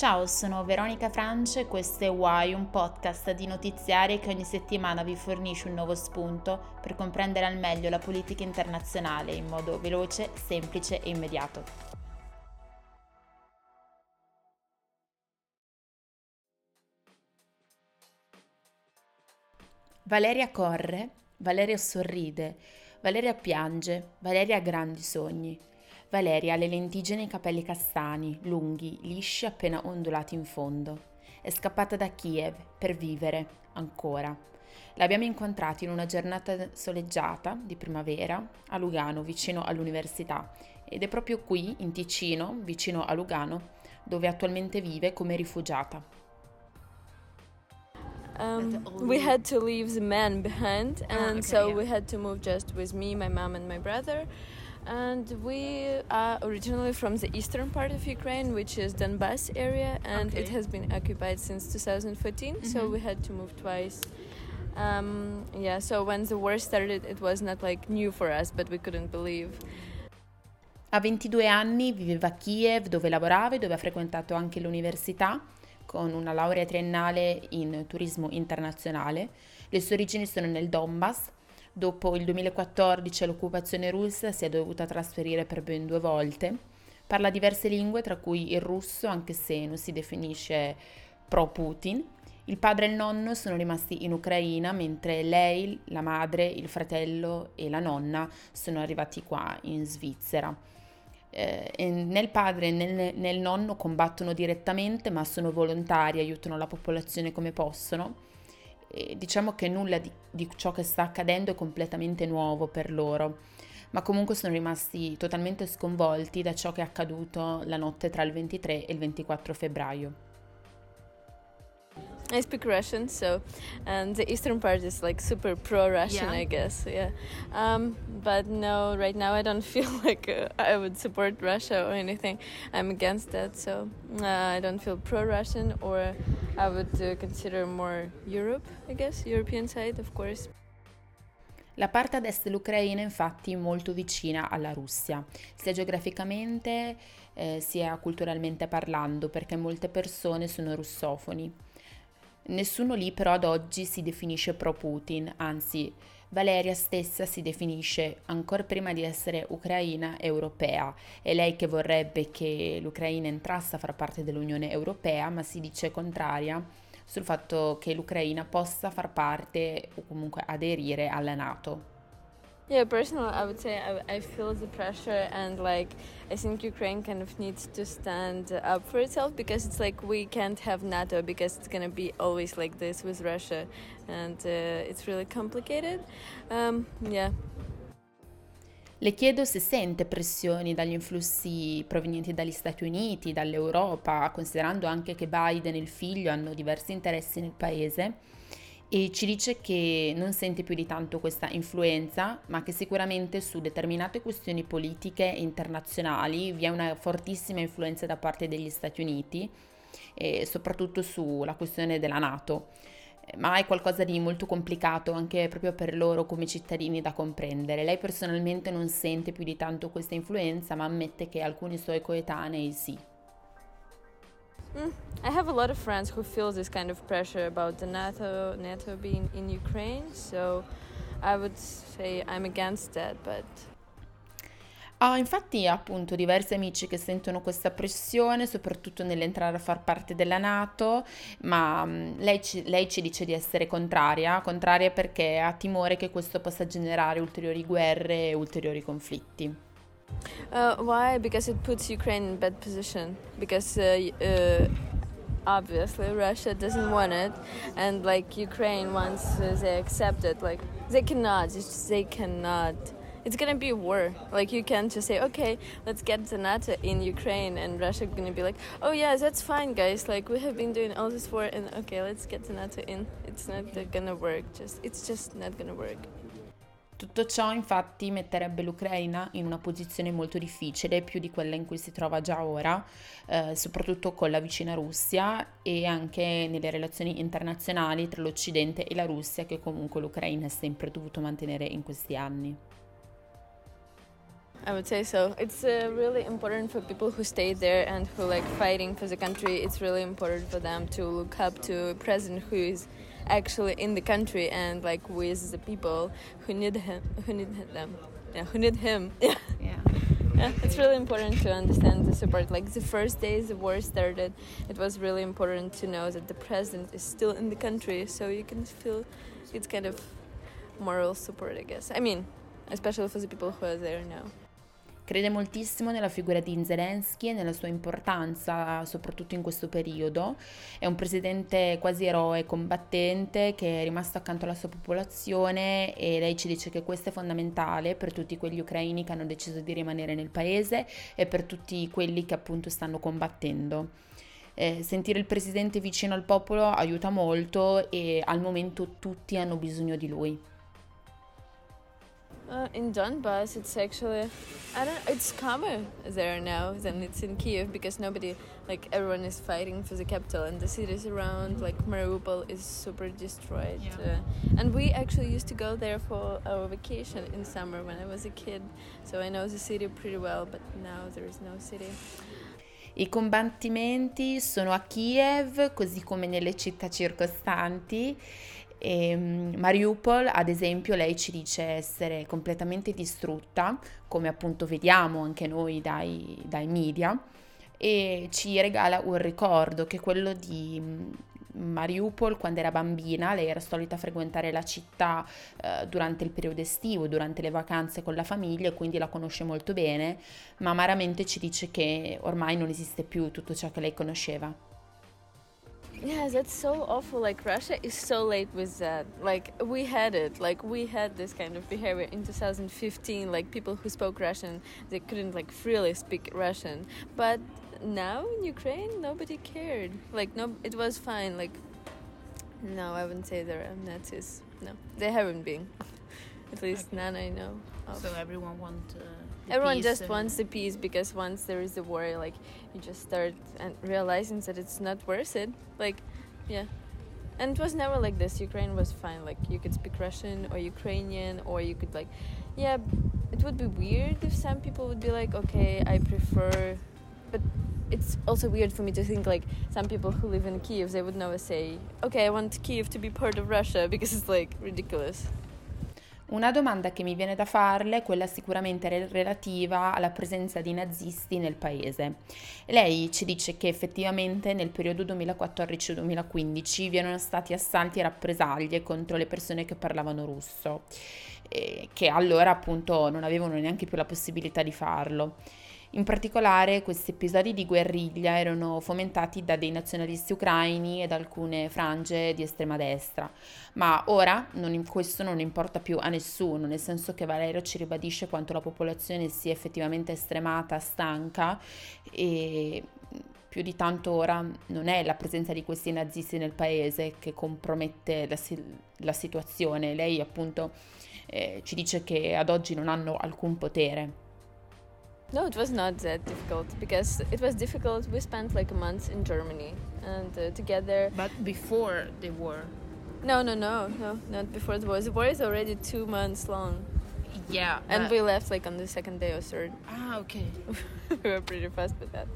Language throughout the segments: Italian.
Ciao, sono Veronica France e questo è Why, un podcast di notiziari che ogni settimana vi fornisce un nuovo spunto per comprendere al meglio la politica internazionale in modo veloce, semplice e immediato. Valeria corre, Valeria sorride, Valeria piange, Valeria ha grandi sogni. Valeria ha le lentiggini e i capelli castani, lunghi, lisci appena ondulati in fondo. È scappata da Kiev per vivere, ancora. L'abbiamo incontrata in una giornata soleggiata di primavera a Lugano, vicino all'università, ed è proprio qui, in Ticino, vicino a Lugano, dove attualmente vive come rifugiata. Um, we had to leave the man behind, ah, and ah, okay, so yeah. we had to move just with me, my mom, and my brother. And we are originally from the eastern part of Ukraine, which is Donbass area, and okay. it has been occupied since 2014. Mm-hmm. So we had to move twice. Um, yeah, so when the war started, it was not like new for us, but we couldn't believe. A 22 anni viveva a Kiev, dove lavorava e dove ha frequentato anche l'università con una laurea triennale in turismo internazionale. Le sue origini sono nel Donbass, Dopo il 2014 l'occupazione russa si è dovuta trasferire per ben due volte. Parla diverse lingue, tra cui il russo, anche se non si definisce pro-Putin. Il padre e il nonno sono rimasti in Ucraina, mentre lei, la madre, il fratello e la nonna sono arrivati qua in Svizzera. Eh, nel padre e nel, nel nonno combattono direttamente, ma sono volontari, aiutano la popolazione come possono diciamo che nulla di, di ciò che sta accadendo è completamente nuovo per loro, ma comunque sono rimasti totalmente sconvolti da ciò che è accaduto la notte tra il 23 e il 24 febbraio. I speak Russian, so and the eastern part is like super pro-Russian, yeah. I guess. Yeah, um, but no, right now I don't feel like uh, I would support Russia or anything. I'm against that, so uh, I don't feel pro-Russian, or I would uh, consider more Europe, I guess, European side, of course. La parte ad est dell'Ucraina è infatti molto vicina alla Russia, sia geograficamente eh, sia culturalmente parlando, perché molte persone sono russofoni. Nessuno lì però ad oggi si definisce pro-Putin, anzi Valeria stessa si definisce ancora prima di essere ucraina europea. È lei che vorrebbe che l'Ucraina entrasse a far parte dell'Unione Europea, ma si dice contraria sul fatto che l'Ucraina possa far parte o comunque aderire alla Nato. Yeah, personally, I would say I, I, feel the pressure, and like I think Ukraine kind of needs to stand up for itself because it's like we can't have NATO because it's gonna be always like this with Russia, and uh, it's really complicated. Um, yeah. Le chiedo se sente pressioni dagli influssi provenienti dagli Stati Uniti, dall'Europa, considerando anche che Biden e il figlio hanno diversi interessi nel paese e ci dice che non sente più di tanto questa influenza, ma che sicuramente su determinate questioni politiche internazionali vi è una fortissima influenza da parte degli Stati Uniti e soprattutto sulla questione della Nato. Ma è qualcosa di molto complicato anche proprio per loro come cittadini da comprendere. Lei personalmente non sente più di tanto questa influenza, ma ammette che alcuni suoi coetanei sì. Mm, I have a lot of friends who feel this kind of pressure about the NATO NATO being in Ukraine, so I would say I'm against that, but ho infatti appunto diversi amici che sentono questa pressione, soprattutto nell'entrare a far parte della Nato, ma um, lei, ci, lei, ci, dice di essere contraria, contraria perché ha timore che questo possa generare ulteriori guerre e ulteriori conflitti. Uh, why? Because it puts Ukraine in bad position. Because uh, uh, obviously Russia doesn't want it, and like Ukraine once uh, they accept it, like they cannot. Just, they cannot. It's gonna be war. Like you can't just say, okay, let's get the NATO in Ukraine, and Russia gonna be like, oh yeah, that's fine, guys. Like we have been doing all this war, and okay, let's get the NATO in. It's not gonna work. Just it's just not gonna work. Tutto ciò infatti metterebbe l'Ucraina in una posizione molto difficile, più di quella in cui si trova già ora, eh, soprattutto con la vicina Russia e anche nelle relazioni internazionali tra l'Occidente e la Russia che comunque l'Ucraina ha sempre dovuto mantenere in questi anni. I would say so. It's uh, really important for people who stay there and who like fighting for the country. It's really important for them to look up to a president who is actually in the country and like with the people who need him, who need them, yeah, who need him. Yeah. Yeah. Yeah, it's really important to understand the support. Like the first days the war started, it was really important to know that the president is still in the country, so you can feel it's kind of moral support, I guess. I mean, especially for the people who are there now. Crede moltissimo nella figura di Zelensky e nella sua importanza, soprattutto in questo periodo. È un presidente quasi eroe, combattente, che è rimasto accanto alla sua popolazione e lei ci dice che questo è fondamentale per tutti quegli ucraini che hanno deciso di rimanere nel paese e per tutti quelli che appunto stanno combattendo. Eh, sentire il presidente vicino al popolo aiuta molto e al momento tutti hanno bisogno di lui. Uh, in Donbass, it's actually, I don't. It's calmer there now than it's in Kiev because nobody, like everyone, is fighting for the capital, and the cities around, like Mariupol, is super destroyed. Yeah. Uh, and we actually used to go there for our vacation in summer when I was a kid, so I know the city pretty well. But now there is no city. I combattimenti sono a Kiev, così come nelle città circostanti. E mm, Mariupol, ad esempio, lei ci dice essere completamente distrutta, come appunto vediamo anche noi dai, dai media, e ci regala un ricordo che è quello di mm, Mariupol quando era bambina, lei era solita frequentare la città eh, durante il periodo estivo, durante le vacanze con la famiglia e quindi la conosce molto bene, ma amaramente ci dice che ormai non esiste più tutto ciò che lei conosceva. Yeah, that's so awful. Like Russia is so late with that. Like we had it. Like we had this kind of behavior in 2015. Like people who spoke Russian, they couldn't like freely speak Russian. But now in Ukraine, nobody cared. Like no, it was fine. Like no, I wouldn't say they're Nazis. No, they haven't been. At least Okay. none I know. Of. So everyone wants uh, Everyone just wants the peace because once there is a war, like you just start and realizing that it's not worth it. Like, yeah. And it was never like this. Ukraine was fine. Like you could speak Russian or Ukrainian, or you could like, yeah. It would be weird if some people would be like, okay, I prefer, but it's also weird for me to think like some people who live in Kiev, they would never say, okay, I want Kiev to be part of Russia because it's like ridiculous. Una domanda che mi viene da farle è quella sicuramente re- relativa alla presenza di nazisti nel paese. Lei ci dice che effettivamente nel periodo 2014-2015 vi erano stati assalti e rappresaglie contro le persone che parlavano russo, eh, che allora appunto non avevano neanche più la possibilità di farlo. In particolare questi episodi di guerriglia erano fomentati da dei nazionalisti ucraini e da alcune frange di estrema destra, ma ora non- questo non importa più a nessuno, nel senso che Valerio ci ribadisce quanto la popolazione sia effettivamente estremata, stanca e più di tanto ora non è la presenza di questi nazisti nel paese che compromette la, la situazione. Lei appunto eh, ci dice che ad oggi non hanno alcun potere. No, it was not that difficult because it was difficult. We spent like a month in Germany and uh, together. But before the war. No, no, no, no, not before the war. The war is already two months long, Yeah. and but- we left like on the second day or third. Ah, okay. we were pretty fast with that.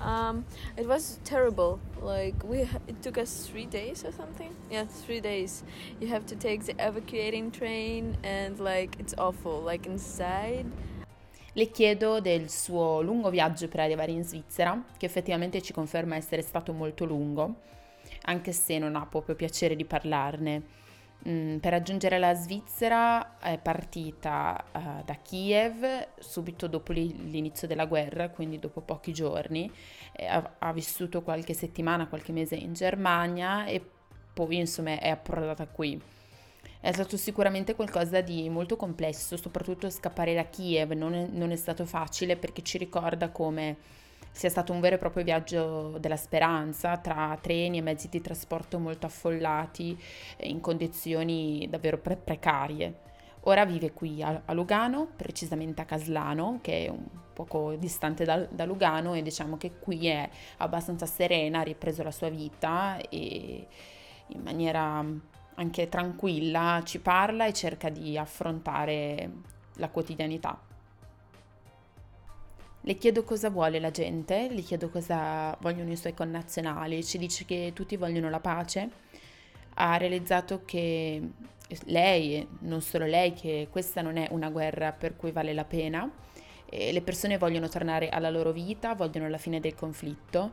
Um, it was terrible. Like we, ha- it took us three days or something. Yeah, three days. You have to take the evacuating train, and like it's awful. Like inside, Le chiedo del suo lungo viaggio per arrivare in Svizzera, che effettivamente ci conferma essere stato molto lungo, anche se non ha proprio piacere di parlarne. Mm, per raggiungere la Svizzera è partita eh, da Kiev subito dopo li- l'inizio della guerra, quindi dopo pochi giorni. Eh, ha, ha vissuto qualche settimana, qualche mese in Germania e poi insomma è approdata qui. È stato sicuramente qualcosa di molto complesso, soprattutto scappare da Kiev non è, non è stato facile perché ci ricorda come sia stato un vero e proprio viaggio della speranza tra treni e mezzi di trasporto molto affollati in condizioni davvero pre- precarie. Ora vive qui a, a Lugano, precisamente a Caslano, che è un poco distante da, da Lugano e diciamo che qui è abbastanza serena, ha ripreso la sua vita e in maniera anche tranquilla ci parla e cerca di affrontare la quotidianità. Le chiedo cosa vuole la gente, le chiedo cosa vogliono i suoi connazionali, ci dice che tutti vogliono la pace, ha realizzato che lei, non solo lei, che questa non è una guerra per cui vale la pena, le persone vogliono tornare alla loro vita, vogliono la fine del conflitto.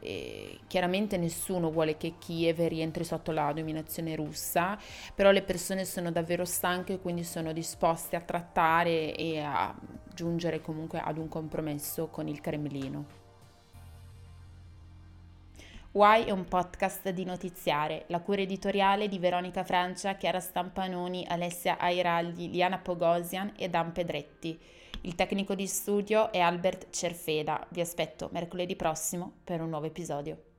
E chiaramente nessuno vuole che Kiev rientri sotto la dominazione russa, però le persone sono davvero stanche e quindi sono disposte a trattare e a giungere comunque ad un compromesso con il Cremlino. Why è un podcast di notiziare, la cura editoriale di Veronica Francia, Chiara Stampanoni, Alessia Airagli, Liana Pogosian e Dan Pedretti. Il tecnico di studio è Albert Cerfeda. Vi aspetto mercoledì prossimo per un nuovo episodio.